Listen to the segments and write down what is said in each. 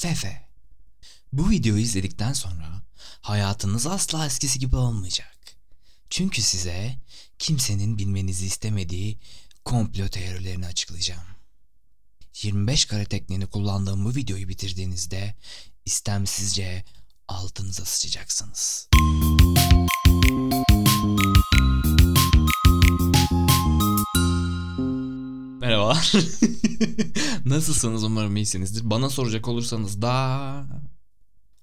Fefe. Bu videoyu izledikten sonra hayatınız asla eskisi gibi olmayacak. Çünkü size kimsenin bilmenizi istemediği komplo teorilerini açıklayacağım. 25 kare tekniğini kullandığım bu videoyu bitirdiğinizde istemsizce altınıza sıçacaksınız. Merhabalar. Nasılsınız umarım iyisinizdir. Bana soracak olursanız da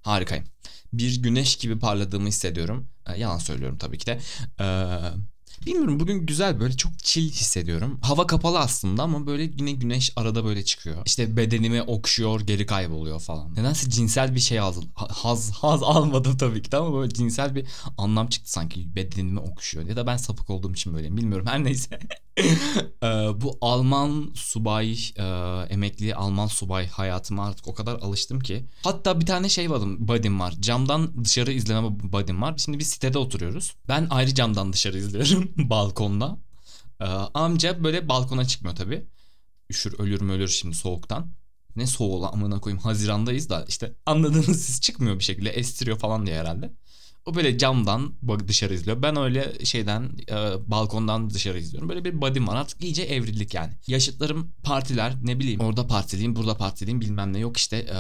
harikayım. Bir güneş gibi parladığımı hissediyorum. Ee, yalan söylüyorum tabii ki de. Ee, bilmiyorum bugün güzel böyle çok chill hissediyorum. Hava kapalı aslında ama böyle yine güneş arada böyle çıkıyor. İşte bedenimi okşuyor geri kayboluyor falan. Nedense cinsel bir şey aldım. Haz, haz almadım tabii ki de ama böyle cinsel bir anlam çıktı sanki bedenimi okşuyor. Ya da ben sapık olduğum için böyleyim bilmiyorum her neyse. Ee, bu Alman subay, e, emekli Alman subay hayatıma artık o kadar alıştım ki. Hatta bir tane şey varım, body'm var. Camdan dışarı izleme body'm var. Şimdi biz sitede oturuyoruz. Ben ayrı camdan dışarı izliyorum balkonda. Ee, amca böyle balkona çıkmıyor tabii. Üşür ölür mü ölür şimdi soğuktan. Ne soğuğu lan amına koyayım Hazirandayız da işte anladığınız siz çıkmıyor bir şekilde estiriyor falan diye herhalde. O böyle camdan dışarı izliyor. Ben öyle şeyden e, balkondan dışarı izliyorum. Böyle bir body'm var artık iyice evrildik yani. Yaşıtlarım partiler ne bileyim orada partileyim burada partileyim bilmem ne yok işte e,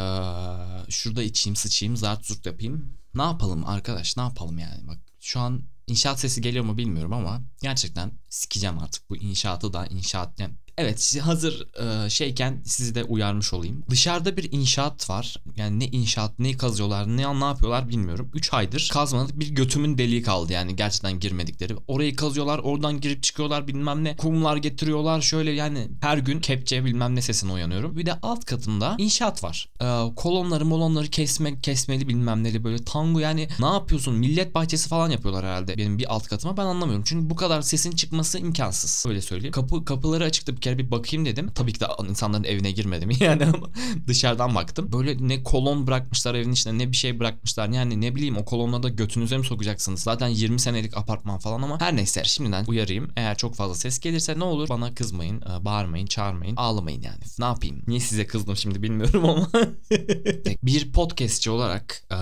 şurada içeyim sıçayım zart zurt yapayım. Ne yapalım arkadaş ne yapalım yani bak şu an inşaat sesi geliyor mu bilmiyorum ama gerçekten sikeceğim artık bu inşaatı da inşaat yani Evet hazır e, şeyken sizi de uyarmış olayım. Dışarıda bir inşaat var. Yani ne inşaat ne kazıyorlar ne ne yapıyorlar bilmiyorum. 3 aydır kazmadık bir götümün deliği kaldı yani gerçekten girmedikleri. Orayı kazıyorlar oradan girip çıkıyorlar bilmem ne. Kumlar getiriyorlar şöyle yani her gün kepçe bilmem ne sesine uyanıyorum. Bir de alt katında inşaat var. E, kolonları molonları kesme, kesmeli bilmem neli böyle tango yani ne yapıyorsun millet bahçesi falan yapıyorlar herhalde benim bir alt katıma ben anlamıyorum. Çünkü bu kadar sesin çıkması imkansız. Öyle söyleyeyim. Kapı kapıları açıktı bir kere bir bakayım dedim. Tabii ki de insanların evine girmedim yani ama dışarıdan baktım. Böyle ne kolon bırakmışlar evin içinde ne bir şey bırakmışlar. Yani ne bileyim o kolonla da götünüze mi sokacaksınız? Zaten 20 senelik apartman falan ama her neyse şimdiden uyarayım. Eğer çok fazla ses gelirse ne olur bana kızmayın, e, bağırmayın, çağırmayın, ağlamayın yani. Ne yapayım? Niye size kızdım şimdi bilmiyorum ama. bir podcastçi olarak e,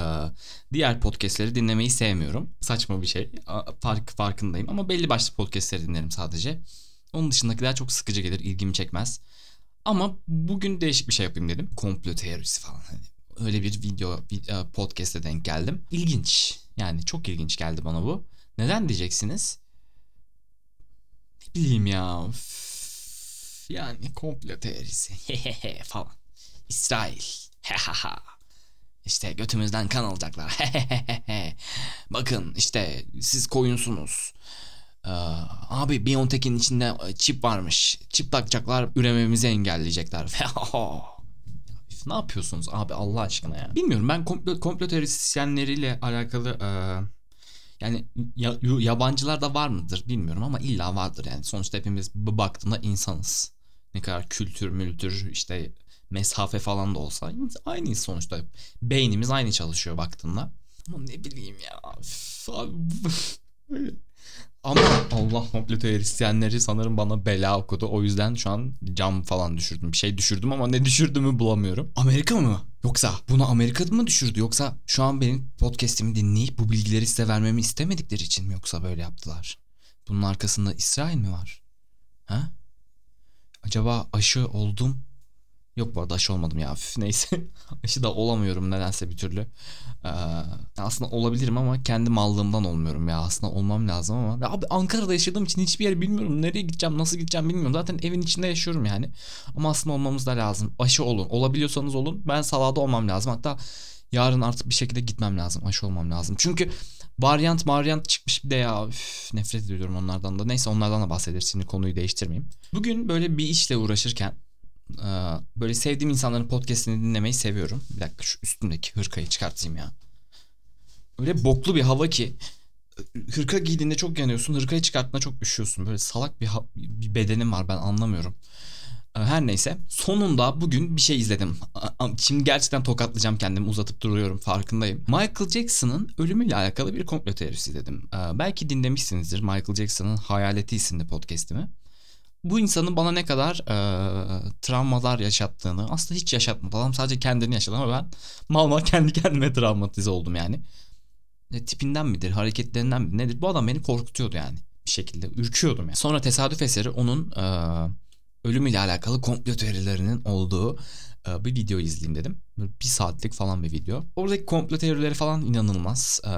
diğer podcastleri dinlemeyi sevmiyorum. Saçma bir şey. Fark farkındayım ama belli başlı podcastleri dinlerim sadece. Onun dışındakiler çok sıkıcı gelir, ilgimi çekmez. Ama bugün değişik bir şey yapayım dedim. Komplo teorisi falan. Hani öyle bir video, e, podcast'e denk geldim. İlginç. Yani çok ilginç geldi bana bu. Neden diyeceksiniz? Ne bileyim ya. Yani komplo teorisi. falan. İsrail. İşte götümüzden kan alacaklar. Bakın işte siz koyunsunuz. Ee, abi Biontech'in içinde e, çip varmış. Çip takacaklar ürememizi engelleyecekler. ne yapıyorsunuz abi Allah aşkına ya? Bilmiyorum ben komplo, komplo teorisyenleriyle alakalı e, yani ya, yabancılar da var mıdır bilmiyorum ama illa vardır yani. Sonuçta hepimiz baktığında insanız. Ne kadar kültür mültür işte mesafe falan da olsa aynıyız sonuçta. Beynimiz aynı çalışıyor baktığında. Ama ne bileyim ya. Abi, ama Allah komplo teorisyenleri sanırım bana bela okudu. O yüzden şu an cam falan düşürdüm. Bir şey düşürdüm ama ne düşürdüğümü bulamıyorum. Amerika mı? Yoksa bunu Amerika'da mı düşürdü? Yoksa şu an benim podcast'imi dinleyip bu bilgileri size vermemi istemedikleri için mi yoksa böyle yaptılar? Bunun arkasında İsrail mi var? Ha? Acaba aşı oldum Yok bu arada aşı olmadım ya. Üf, neyse. aşı da olamıyorum nedense bir türlü. Ee, aslında olabilirim ama kendi mallığımdan olmuyorum ya. Aslında olmam lazım ama. Ya abi Ankara'da yaşadığım için hiçbir yer bilmiyorum. Nereye gideceğim, nasıl gideceğim bilmiyorum. Zaten evin içinde yaşıyorum yani. Ama aslında olmamız da lazım. Aşı olun. Olabiliyorsanız olun. Ben salada olmam lazım. Hatta yarın artık bir şekilde gitmem lazım. Aşı olmam lazım. Çünkü varyant varyant çıkmış bir de ya üf, nefret ediyorum onlardan da. Neyse onlardan da bahsederiz. Şimdi konuyu değiştirmeyeyim. Bugün böyle bir işle uğraşırken böyle sevdiğim insanların podcastini dinlemeyi seviyorum. Bir dakika şu üstümdeki hırkayı çıkartayım ya. Öyle boklu bir hava ki hırka giydiğinde çok yanıyorsun. Hırkayı çıkarttığında çok üşüyorsun. Böyle salak bir, bir bedenim var ben anlamıyorum. Ee, her neyse sonunda bugün bir şey izledim. Şimdi gerçekten tokatlayacağım kendimi uzatıp duruyorum farkındayım. Michael Jackson'ın ölümüyle alakalı bir komplo teorisi dedim. Ee, belki dinlemişsinizdir Michael Jackson'ın Hayaleti isimli podcast'imi. Bu insanın bana ne kadar e, travmalar yaşattığını aslında hiç yaşatmadı. Adam sadece kendini yaşadı ama ben mal mal kendi kendime travmatize oldum yani. E, tipinden midir, hareketlerinden midir, nedir? Bu adam beni korkutuyordu yani bir şekilde. Ürküyordum yani. Sonra tesadüf eseri onun e, ölümüyle alakalı komplo teorilerinin olduğu e, bir video izleyeyim dedim. Böyle bir saatlik falan bir video. Oradaki komplo teorileri falan inanılmaz. E,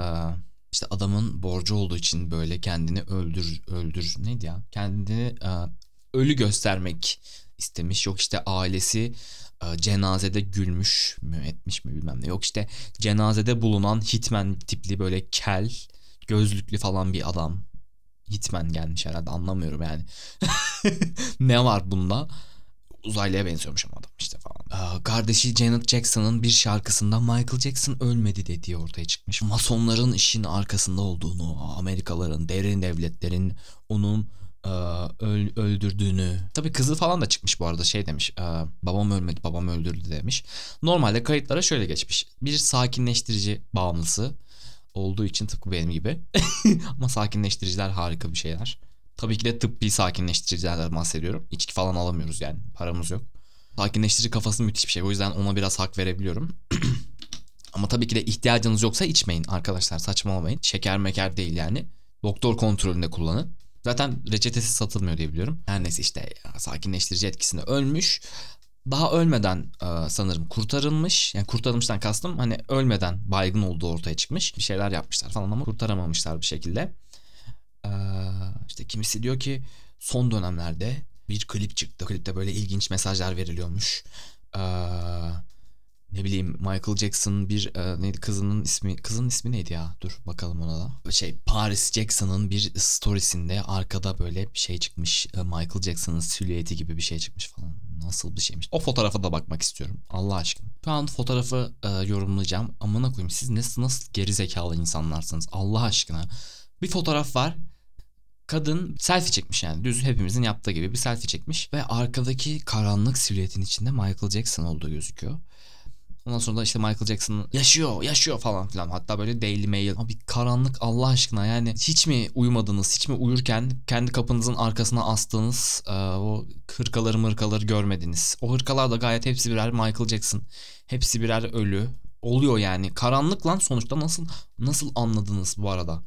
işte adamın borcu olduğu için böyle kendini öldür öldür neydi ya? Kendini ölü göstermek istemiş. Yok işte ailesi e, cenazede gülmüş mü etmiş mi bilmem ne. Yok işte cenazede bulunan hitman tipli böyle kel gözlüklü falan bir adam. Hitman gelmiş herhalde anlamıyorum yani. ne var bunda? Uzaylıya benziyormuş ama adam işte falan. Ee, kardeşi Janet Jackson'ın bir şarkısında Michael Jackson ölmedi dediği ortaya çıkmış. Masonların işin arkasında olduğunu, Amerikalıların, derin devletlerin onun e, öl, öldürdüğünü. Tabii kızı falan da çıkmış bu arada şey demiş. E, babam ölmedi, babam öldürdü demiş. Normalde kayıtlara şöyle geçmiş. Bir sakinleştirici bağımlısı olduğu için tıpkı benim gibi. Ama sakinleştiriciler harika bir şeyler. Tabii ki de tıbbi sakinleştiricilerden bahsediyorum. İçki falan alamıyoruz yani. Paramız yok. Sakinleştirici kafası müthiş bir şey. O yüzden ona biraz hak verebiliyorum. Ama tabii ki de ihtiyacınız yoksa içmeyin arkadaşlar. Saçmalamayın. Şeker meker değil yani. Doktor kontrolünde kullanın. Zaten reçetesi satılmıyor diye biliyorum. Her neyse işte sakinleştirici etkisinde ölmüş. Daha ölmeden e, sanırım kurtarılmış. Yani kurtarılmıştan kastım hani ölmeden baygın olduğu ortaya çıkmış. Bir şeyler yapmışlar falan ama kurtaramamışlar bir şekilde. Ee, işte kimisi diyor ki son dönemlerde bir klip çıktı. Klipte böyle ilginç mesajlar veriliyormuş. Ee, ne bileyim Michael Jackson bir e, neydi kızının ismi kızın ismi neydi ya? Dur bakalım ona da. Şey Paris Jackson'ın bir storiesinde arkada böyle bir şey çıkmış e, Michael Jackson'ın silüeti gibi bir şey çıkmış falan. Nasıl bir şeymiş? O fotoğrafa da bakmak istiyorum Allah aşkına. Şu an fotoğrafı e, yorumlayacağım. Amına koyayım siz nasıl nasıl geri zekalı insanlarsınız? Allah aşkına. Bir fotoğraf var. Kadın selfie çekmiş yani düz hepimizin yaptığı gibi bir selfie çekmiş ve arkadaki karanlık silüetin içinde Michael Jackson olduğu gözüküyor. Ondan sonra da işte Michael Jackson yaşıyor, yaşıyor falan filan. Hatta böyle Daily Mail. Abi karanlık Allah aşkına yani hiç mi uyumadınız? Hiç mi uyurken kendi kapınızın arkasına astığınız e, o hırkaları mırkaları görmediniz? O hırkalar da gayet hepsi birer Michael Jackson. Hepsi birer ölü. Oluyor yani. Karanlık lan sonuçta nasıl nasıl anladınız bu arada?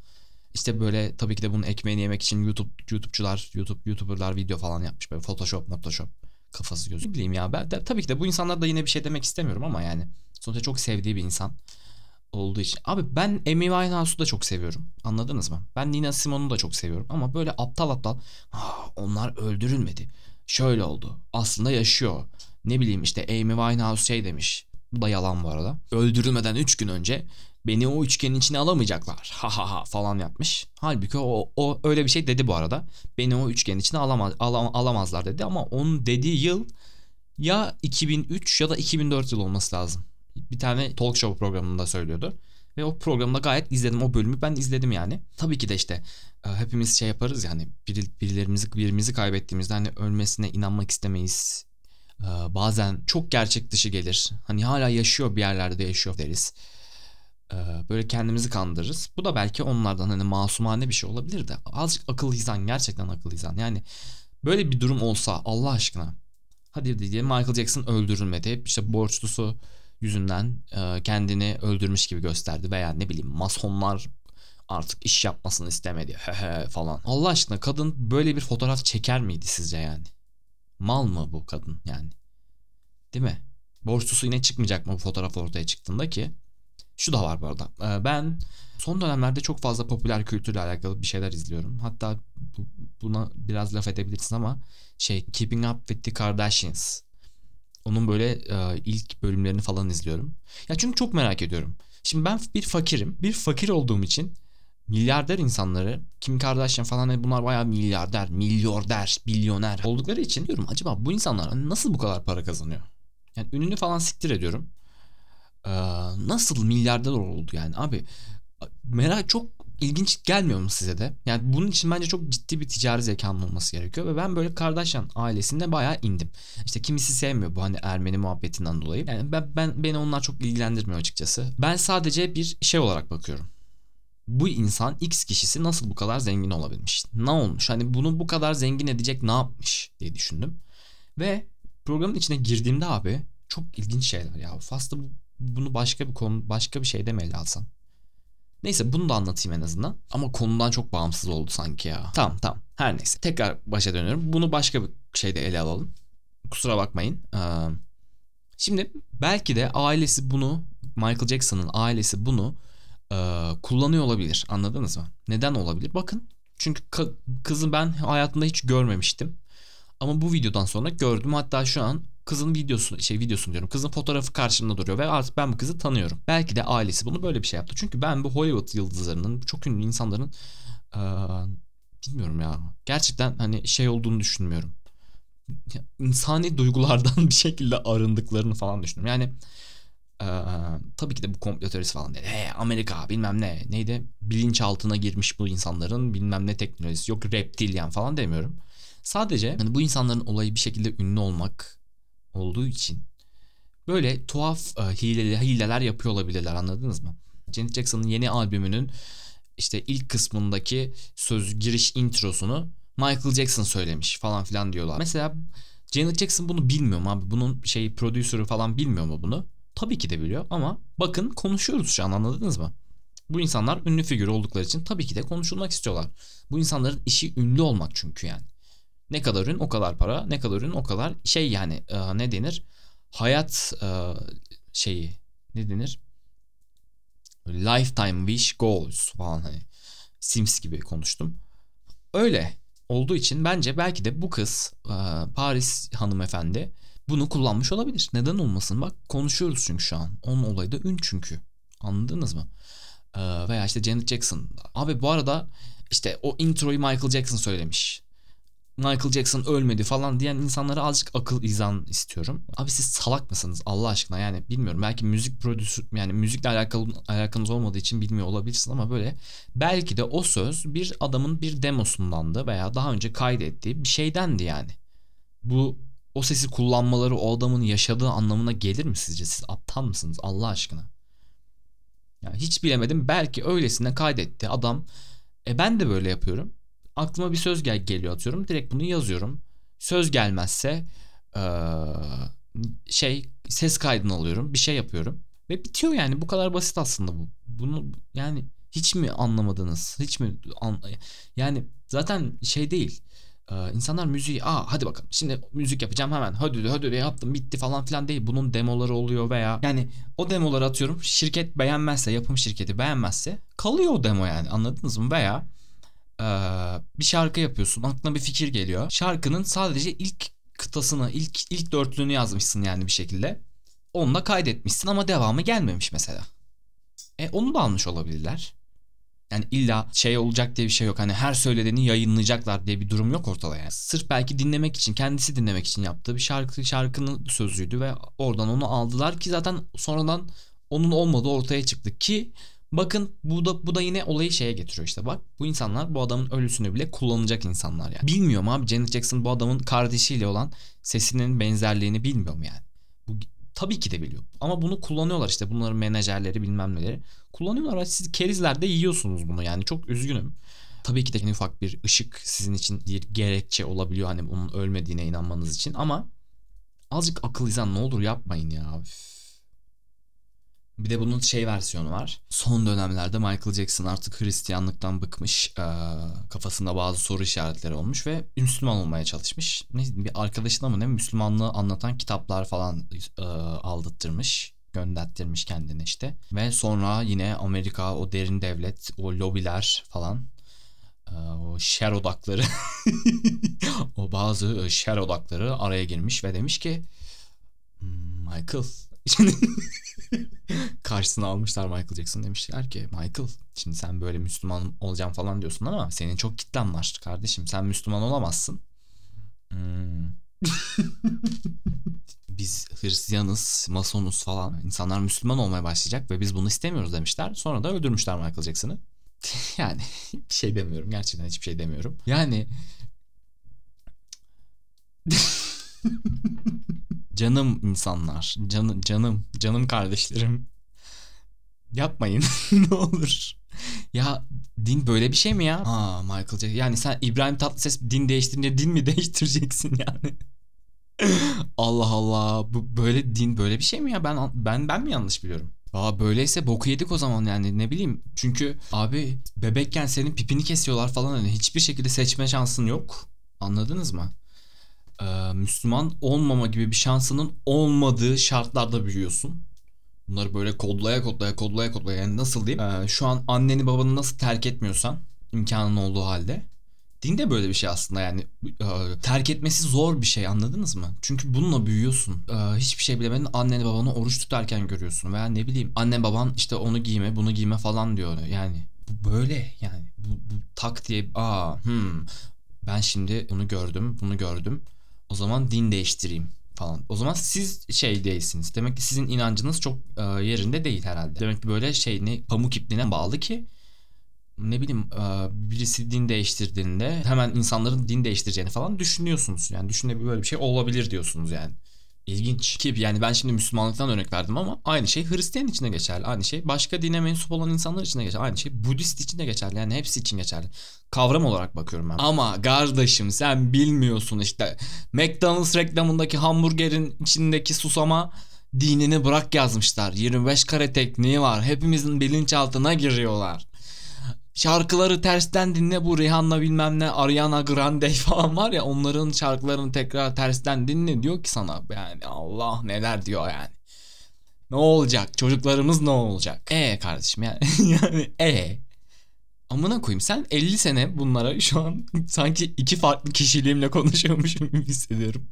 İşte böyle tabii ki de bunun ekmeğini yemek için YouTube YouTube'cular, YouTube YouTuber'lar video falan yapmış böyle Photoshop, Photoshop kafası gözü. Ne bileyim ya ben de, tabii ki de bu insanlar da yine bir şey demek istemiyorum ama yani sonuçta çok sevdiği bir insan olduğu için. Abi ben Amy Winehouse'u da çok seviyorum. Anladınız mı? Ben Nina Simone'u da çok seviyorum ama böyle aptal aptal ah, onlar öldürülmedi. Şöyle oldu. Aslında yaşıyor. Ne bileyim işte Amy Winehouse şey demiş. Bu da yalan bu arada. Öldürülmeden 3 gün önce beni o üçgenin içine alamayacaklar. Ha ha ha falan yapmış. Halbuki o, o öyle bir şey dedi bu arada. Beni o üçgenin içine alamaz, alam, alamazlar dedi ama onun dediği yıl ya 2003 ya da 2004 yıl olması lazım. Bir tane talk show programında söylüyordu. Ve o programda gayet izledim o bölümü ben izledim yani. Tabii ki de işte e, hepimiz şey yaparız yani bir, birilerimizi birimizi kaybettiğimizde hani ölmesine inanmak istemeyiz. E, bazen çok gerçek dışı gelir. Hani hala yaşıyor bir yerlerde yaşıyor deriz. Ee, böyle kendimizi kandırırız. Bu da belki onlardan hani masumane bir şey olabilir de azıcık akıl hizan gerçekten akıl hizan. Yani böyle bir durum olsa Allah aşkına hadi diye Michael Jackson öldürülmedi. İşte borçlusu yüzünden e, kendini öldürmüş gibi gösterdi veya ne bileyim masonlar artık iş yapmasını istemedi falan. Allah aşkına kadın böyle bir fotoğraf çeker miydi sizce yani? Mal mı bu kadın yani? Değil mi? Borçlusu yine çıkmayacak mı bu fotoğraf ortaya çıktığında ki? Şu da var bu arada. Ee, ben son dönemlerde çok fazla popüler kültürle alakalı bir şeyler izliyorum. Hatta bu, buna biraz laf edebilirsin ama şey Keeping Up with the Kardashians. Onun böyle e, ilk bölümlerini falan izliyorum. Ya çünkü çok merak ediyorum. Şimdi ben bir fakirim. Bir fakir olduğum için milyarder insanları Kim Kardashian falan hani bunlar bayağı milyarder, milyarder, milyoner oldukları için diyorum acaba bu insanlar nasıl bu kadar para kazanıyor? Yani ününü falan siktir ediyorum nasıl milyarder oldu yani abi merak çok ilginç gelmiyor mu size de? Yani bunun için bence çok ciddi bir ticari zekanın olması gerekiyor ve ben böyle Kardashian ailesinde bayağı indim. İşte kimisi sevmiyor bu hani Ermeni muhabbetinden dolayı. Yani ben, ben beni onlar çok ilgilendirmiyor açıkçası. Ben sadece bir şey olarak bakıyorum. bu insan X kişisi nasıl bu kadar zengin olabilmiş? Ne olmuş? Hani bunu bu kadar zengin edecek ne yapmış diye düşündüm. Ve programın içine girdiğimde abi çok ilginç şeyler ya. Fasta bunu başka bir konu başka bir şeyde mi ele alsam? Neyse bunu da anlatayım en azından. Ama konudan çok bağımsız oldu sanki ya. Tamam tamam. Her neyse. Tekrar başa dönüyorum. Bunu başka bir şeyde ele alalım. Kusura bakmayın. Ee, şimdi belki de ailesi bunu Michael Jackson'ın ailesi bunu e, kullanıyor olabilir. Anladınız mı? Neden olabilir? Bakın. Çünkü kızı ben hayatımda hiç görmemiştim. Ama bu videodan sonra gördüm. Hatta şu an kızın videosu şey videosunu diyorum. Kızın fotoğrafı karşımda duruyor ve artık ben bu kızı tanıyorum. Belki de ailesi bunu böyle bir şey yaptı. Çünkü ben bu Hollywood yıldızlarının çok ünlü insanların ee, bilmiyorum ya. Gerçekten hani şey olduğunu düşünmüyorum. İnsani duygulardan bir şekilde arındıklarını falan düşünüyorum. Yani ee, tabii ki de bu komplo teorisi falan değil. Hey, Amerika bilmem ne. Neydi? Bilinçaltına girmiş bu insanların bilmem ne teknolojisi. Yok reptilyen falan demiyorum. Sadece hani bu insanların olayı bir şekilde ünlü olmak olduğu için böyle tuhaf e, hile, hileler yapıyor olabilirler anladınız mı? Janet Jackson'ın yeni albümünün işte ilk kısmındaki söz giriş introsunu Michael Jackson söylemiş falan filan diyorlar. Mesela Janet Jackson bunu bilmiyor mu abi? Bunun şey prodüsörü falan bilmiyor mu bunu? Tabii ki de biliyor ama bakın konuşuyoruz şu an anladınız mı? Bu insanlar ünlü figür oldukları için tabii ki de konuşulmak istiyorlar. Bu insanların işi ünlü olmak çünkü yani. Ne kadar ürün o kadar para, ne kadar ürün o kadar şey yani e, ne denir? Hayat e, şeyi ne denir? Lifetime wish goals falan hani Sims gibi konuştum. Öyle olduğu için bence belki de bu kız e, Paris hanımefendi bunu kullanmış olabilir. Neden olmasın? Bak konuşuyoruz çünkü şu an. Onun olayı da ün çünkü. Anladınız mı? Ee, veya işte Janet Jackson. Abi bu arada işte o introyu Michael Jackson söylemiş. Michael Jackson ölmedi falan diyen insanlara azıcık akıl izan istiyorum. Abi siz salak mısınız Allah aşkına yani bilmiyorum belki müzik prodüsü yani müzikle alakalı alakanız olmadığı için bilmiyor olabilirsiniz ama böyle belki de o söz bir adamın bir demosundandı veya daha önce kaydettiği bir şeydendi yani. Bu o sesi kullanmaları o adamın yaşadığı anlamına gelir mi sizce? Siz aptal mısınız Allah aşkına? Yani hiç bilemedim. Belki öylesine kaydetti adam. E ben de böyle yapıyorum. Aklıma bir söz gel geliyor atıyorum. Direkt bunu yazıyorum. Söz gelmezse ee, şey ses kaydını alıyorum. Bir şey yapıyorum. Ve bitiyor yani. Bu kadar basit aslında bu. Bunu yani hiç mi anlamadınız? Hiç mi an yani zaten şey değil ee, insanlar müziği aa hadi bakalım şimdi müzik yapacağım hemen hadi hadi yaptım bitti falan filan değil. Bunun demoları oluyor veya yani o demoları atıyorum şirket beğenmezse yapım şirketi beğenmezse kalıyor o demo yani anladınız mı? Veya e, bir şarkı yapıyorsun aklına bir fikir geliyor. Şarkının sadece ilk kıtasını ilk ilk dörtlüğünü yazmışsın yani bir şekilde. Onunla kaydetmişsin ama devamı gelmemiş mesela. E onu da almış olabilirler. Yani illa şey olacak diye bir şey yok. Hani her söylediğini yayınlayacaklar diye bir durum yok ortada yani. Sırf belki dinlemek için, kendisi dinlemek için yaptığı bir şarkı şarkının sözüydü ve oradan onu aldılar ki zaten sonradan onun olmadığı ortaya çıktı ki Bakın bu da bu da yine olayı şeye getiriyor işte bak. Bu insanlar bu adamın ölüsünü bile kullanacak insanlar yani. Bilmiyorum abi Janet Jackson bu adamın kardeşiyle olan sesinin benzerliğini bilmiyorum yani. Bu tabii ki de biliyor. Ama bunu kullanıyorlar işte bunların menajerleri bilmem neleri. Kullanıyorlar. Siz kerizler de yiyorsunuz bunu yani çok üzgünüm. Tabii ki de en ufak bir ışık sizin için bir gerekçe olabiliyor hani onun ölmediğine inanmanız için ama azıcık akıl izan ne olur yapmayın ya. Üf. Bir de bunun şey versiyonu var. Son dönemlerde Michael Jackson artık Hristiyanlıktan bıkmış. E, kafasında bazı soru işaretleri olmuş ve Müslüman olmaya çalışmış. Ne, bir arkadaşına mı ne Müslümanlığı anlatan kitaplar falan e, aldırtırmış. Gönderttirmiş kendini işte. Ve sonra yine Amerika o derin devlet, o lobiler falan o şer odakları o bazı şer odakları araya girmiş ve demiş ki hmm, Karşısına almışlar Michael Jackson demişler ki Michael şimdi sen böyle Müslüman olacağım falan diyorsun ama senin çok kitlen var kardeşim sen Müslüman olamazsın. Hmm. biz Hristiyanız, Masonuz falan. İnsanlar Müslüman olmaya başlayacak ve biz bunu istemiyoruz demişler. Sonra da öldürmüşler Michael Jackson'ı. yani bir şey demiyorum. Gerçekten hiçbir şey demiyorum. Yani Canım insanlar. Canım canım canım kardeşlerim. Yapmayın ne olur. Ya din böyle bir şey mi ya? Ha Michael Jackson. Yani sen İbrahim Tatlıses din değiştirince din mi değiştireceksin yani? Allah Allah. Bu böyle din böyle bir şey mi ya? Ben ben ben mi yanlış biliyorum? Aa böyleyse boku yedik o zaman yani ne bileyim. Çünkü abi bebekken senin pipini kesiyorlar falan hani hiçbir şekilde seçme şansın yok. Anladınız mı? Ee, Müslüman olmama gibi bir şansının olmadığı şartlarda büyüyorsun. Bunları böyle kodlaya kodlaya kodlaya kodlaya yani nasıl diyeyim? Ee, şu an anneni babanı nasıl terk etmiyorsan imkanın olduğu halde Din de böyle bir şey aslında yani e, terk etmesi zor bir şey anladınız mı? Çünkü bununla büyüyorsun. E, hiçbir şey bilemedin anneni babanı oruç tutarken görüyorsun veya ne bileyim anne baban işte onu giyme bunu giyme falan diyor yani. Bu böyle yani bu, bu tak diye aa hmm, ben şimdi bunu gördüm bunu gördüm o zaman din değiştireyim falan. O zaman siz şey değilsiniz. Demek ki sizin inancınız çok e, yerinde değil herhalde. Demek ki böyle şey ne pamuk ipliğine bağlı ki ne bileyim birisi din değiştirdiğinde hemen insanların din değiştireceğini falan düşünüyorsunuz. Yani düşünebilir böyle bir şey olabilir diyorsunuz yani. İlginç. Ki yani ben şimdi Müslümanlıktan örnek verdim ama aynı şey Hristiyan için de geçerli. Aynı şey başka dine mensup olan insanlar için de geçerli. Aynı şey Budist için de geçerli. Yani hepsi için geçerli. Kavram olarak bakıyorum ben. Ama kardeşim sen bilmiyorsun işte. McDonald's reklamındaki hamburgerin içindeki susama dinini bırak yazmışlar. 25 kare tekniği var. Hepimizin bilinçaltına giriyorlar şarkıları tersten dinle bu Rihanna bilmem ne Ariana Grande falan var ya onların şarkılarını tekrar tersten dinle diyor ki sana yani Allah neler diyor yani. Ne olacak? Çocuklarımız ne olacak? E kardeşim yani yani e Amına koyayım sen 50 sene bunlara şu an sanki iki farklı kişiliğimle konuşuyormuşum gibi hissediyorum.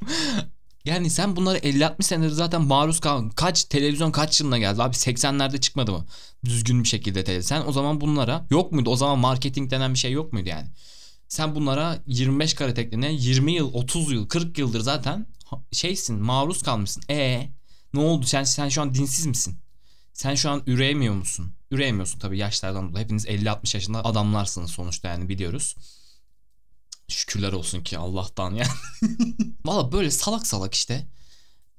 Yani sen bunları 50-60 senedir zaten maruz kaldın. Kaç televizyon kaç yılına geldi? Abi 80'lerde çıkmadı mı? Düzgün bir şekilde televizyon. Sen o zaman bunlara yok muydu? O zaman marketing denen bir şey yok muydu yani? Sen bunlara 25 kare tekniğine 20 yıl, 30 yıl, 40 yıldır zaten şeysin, maruz kalmışsın. E ne oldu? Sen sen şu an dinsiz misin? Sen şu an üreyemiyor musun? Üreyemiyorsun tabii yaşlardan dolayı. Hepiniz 50-60 yaşında adamlarsınız sonuçta yani biliyoruz. Şükürler olsun ki Allah'tan yani. Valla böyle salak salak işte.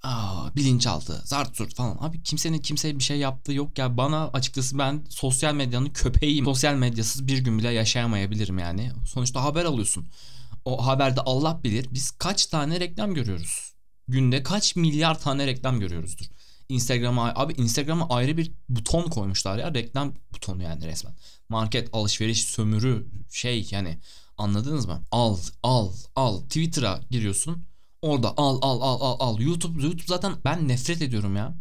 Aa, bilinçaltı, zart zurt falan. Abi kimsenin kimseye bir şey yaptığı yok ya. Bana açıkçası ben sosyal medyanın köpeğiyim. Sosyal medyasız bir gün bile yaşayamayabilirim yani. Sonuçta haber alıyorsun. O haberde Allah bilir biz kaç tane reklam görüyoruz. Günde kaç milyar tane reklam görüyoruzdur. Instagram'a abi Instagram'a ayrı bir buton koymuşlar ya reklam butonu yani resmen. Market alışveriş sömürü şey yani Anladınız mı? Al, al, al. Twitter'a giriyorsun. Orada al, al, al, al, al. YouTube, YouTube zaten ben nefret ediyorum ya.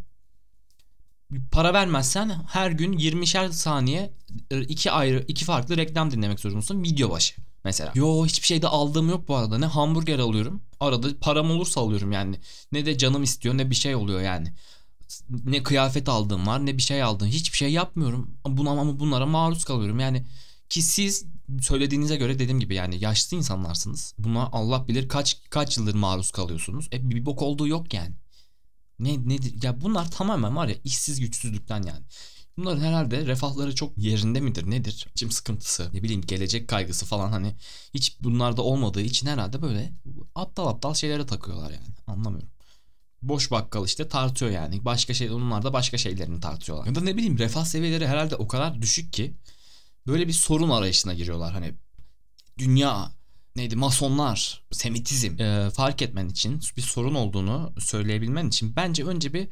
Para vermezsen her gün 20'şer saniye e, iki ayrı, iki farklı reklam dinlemek zorundasın video başı mesela. Yo hiçbir şeyde aldığım yok bu arada. Ne hamburger alıyorum. Arada param olursa alıyorum yani. Ne de canım istiyor ne bir şey oluyor yani. Ne kıyafet aldığım var ne bir şey aldığım. Hiçbir şey yapmıyorum. Buna ama bunlara maruz kalıyorum. Yani ki siz söylediğinize göre dediğim gibi yani yaşlı insanlarsınız. Buna Allah bilir kaç kaç yıldır maruz kalıyorsunuz. E bir bok olduğu yok yani. Ne nedir? Ya bunlar tamamen var ya işsiz güçsüzlükten yani. Bunların herhalde refahları çok yerinde midir nedir? İçim sıkıntısı ne bileyim gelecek kaygısı falan hani hiç bunlarda olmadığı için herhalde böyle aptal aptal şeylere takıyorlar yani anlamıyorum. Boş bakkal işte tartıyor yani. Başka şey onlar da başka şeylerini tartıyorlar. Ya da ne bileyim refah seviyeleri herhalde o kadar düşük ki böyle bir sorun arayışına giriyorlar. Hani dünya neydi masonlar, semitizm e, fark etmen için bir sorun olduğunu söyleyebilmen için bence önce bir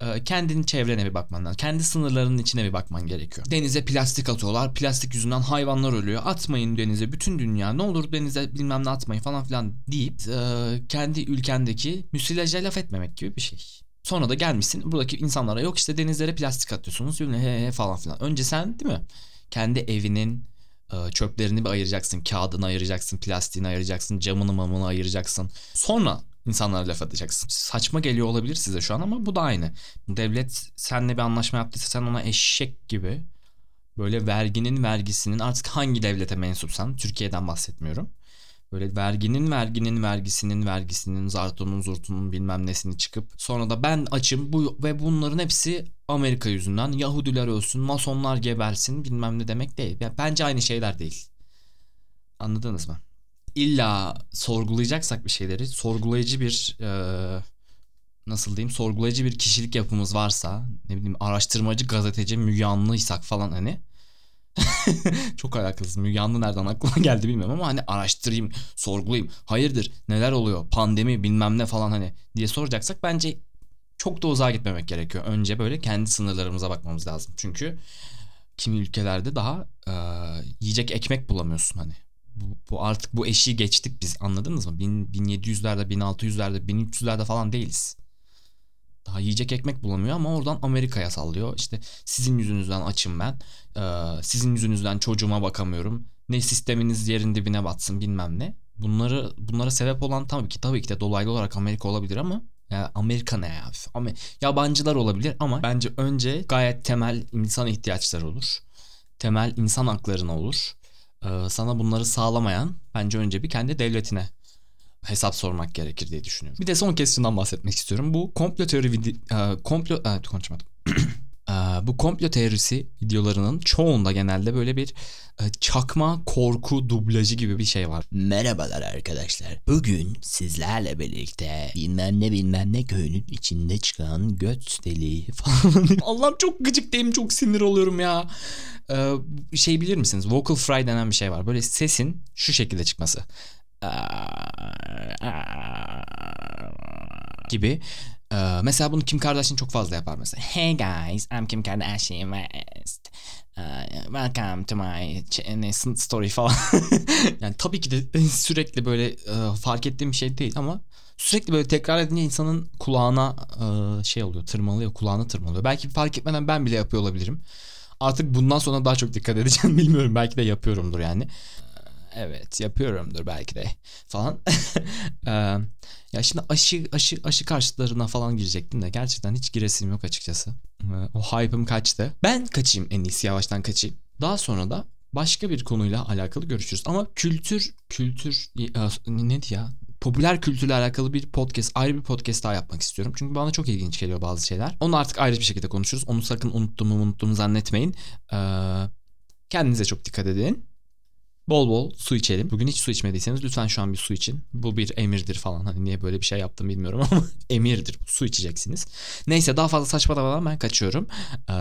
e, kendinin çevrene bir bakman lazım. Kendi sınırlarının içine bir bakman gerekiyor. Denize plastik atıyorlar. Plastik yüzünden hayvanlar ölüyor. Atmayın denize. Bütün dünya ne olur denize bilmem ne atmayın falan filan deyip e, kendi ülkendeki müsilaja laf etmemek gibi bir şey. Sonra da gelmişsin buradaki insanlara yok işte denizlere plastik atıyorsunuz he he falan filan. Önce sen değil mi? Kendi evinin e, çöplerini bir ayıracaksın. Kağıdını ayıracaksın, plastiğini ayıracaksın, camını mamını ayıracaksın. Sonra insanlara laf atacaksın. Saçma geliyor olabilir size şu an ama bu da aynı. Devlet seninle bir anlaşma yaptıysa sen ona eşek gibi böyle verginin vergisinin artık hangi devlete mensupsan Türkiye'den bahsetmiyorum Böyle verginin verginin vergisinin vergisinin zartunun zurtunun bilmem nesini çıkıp sonra da ben açım bu ve bunların hepsi Amerika yüzünden Yahudiler ölsün, masonlar gebersin bilmem ne demek değil. Yani bence aynı şeyler değil. Anladınız mı? İlla sorgulayacaksak bir şeyleri sorgulayıcı bir e, nasıl diyeyim sorgulayıcı bir kişilik yapımız varsa ne bileyim araştırmacı gazeteci Müge Anlı'ysak falan hani Çok alakasız. Müge Anlı nereden aklıma geldi bilmiyorum ama hani araştırayım, sorgulayayım. Hayırdır neler oluyor pandemi bilmem ne falan hani diye soracaksak bence çok da uzağa gitmemek gerekiyor. Önce böyle kendi sınırlarımıza bakmamız lazım. Çünkü kimi ülkelerde daha e, yiyecek ekmek bulamıyorsun hani. Bu, bu artık bu eşiği geçtik biz anladınız mı? Bin- 1700'lerde, 1600'lerde, 1300'lerde falan değiliz. Daha yiyecek ekmek bulamıyor ama oradan Amerika'ya sallıyor. İşte sizin yüzünüzden açım ben. Ee, sizin yüzünüzden çocuğuma bakamıyorum. Ne sisteminiz yerin dibine batsın bilmem ne. Bunları bunlara sebep olan tabii ki tabii ki de dolaylı olarak Amerika olabilir ama Amerika ne ya? Ama yabancılar olabilir ama bence önce gayet temel insan ihtiyaçları olur. Temel insan haklarına olur. Ee, sana bunları sağlamayan bence önce bir kendi devletine hesap sormak gerekir diye düşünüyorum. Bir de son kez bahsetmek istiyorum. Bu komplo teori e, komplo evet, konuşamadım. E, bu komplo teorisi videolarının çoğunda genelde böyle bir e, çakma korku dublajı gibi bir şey var. Merhabalar arkadaşlar. Bugün sizlerle birlikte bilmem ne bilmem ne köyünün içinde çıkan göt deliği falan. Allah'ım çok gıcıktayım çok sinir oluyorum ya. Ee, şey bilir misiniz? Vocal fry denen bir şey var. Böyle sesin şu şekilde çıkması. gibi. Ee, mesela bunu Kim Kardashian çok fazla yapar mesela. Hey guys, I'm Kim Kardashian West. Uh, welcome to my story falan. yani tabii ki de sürekli böyle e, fark ettiğim bir şey değil ama sürekli böyle tekrar edince insanın kulağına e, şey oluyor, tırmalıyor, kulağına tırmalıyor. Belki fark etmeden ben bile yapıyor olabilirim. Artık bundan sonra daha çok dikkat edeceğim bilmiyorum. Belki de yapıyorumdur yani. Evet yapıyorumdur belki de falan. Ya şimdi aşı aşı aşı karşıtlarına falan girecektim de gerçekten hiç giresim yok açıkçası. O hype'ım kaçtı. Ben kaçayım en iyisi yavaştan kaçayım. Daha sonra da başka bir konuyla alakalı görüşürüz. Ama kültür kültür e, neydi ya? Popüler kültürle alakalı bir podcast, ayrı bir podcast daha yapmak istiyorum. Çünkü bana çok ilginç geliyor bazı şeyler. Onu artık ayrı bir şekilde konuşuruz. Onu sakın unuttuğumu unuttuğumu zannetmeyin. Ee, kendinize çok dikkat edin. Bol bol su içelim. Bugün hiç su içmediyseniz lütfen şu an bir su için. Bu bir emirdir falan. Hani niye böyle bir şey yaptım bilmiyorum ama emirdir. Su içeceksiniz. Neyse daha fazla saçmalamadan ben kaçıyorum. Ee,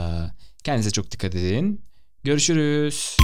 kendinize çok dikkat edin. Görüşürüz.